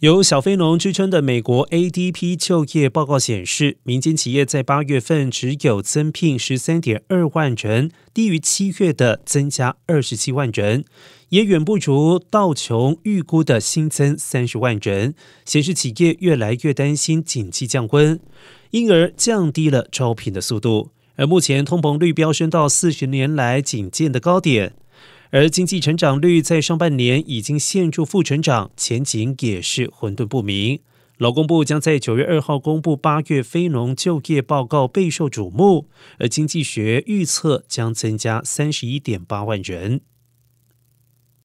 由小非农支撑的美国 ADP 就业报告显示，民间企业在八月份只有增聘十三点二万人，低于七月的增加二十七万人，也远不如道琼预估的新增三十万人，显示企业越来越担心景气降温，因而降低了招聘的速度。而目前通膨率飙升到四十年来仅见的高点。而经济成长率在上半年已经陷入负成长，前景也是混沌不明。劳工部将在九月二号公布八月非农就业报告，备受瞩目。而经济学预测将增加三十一点八万人。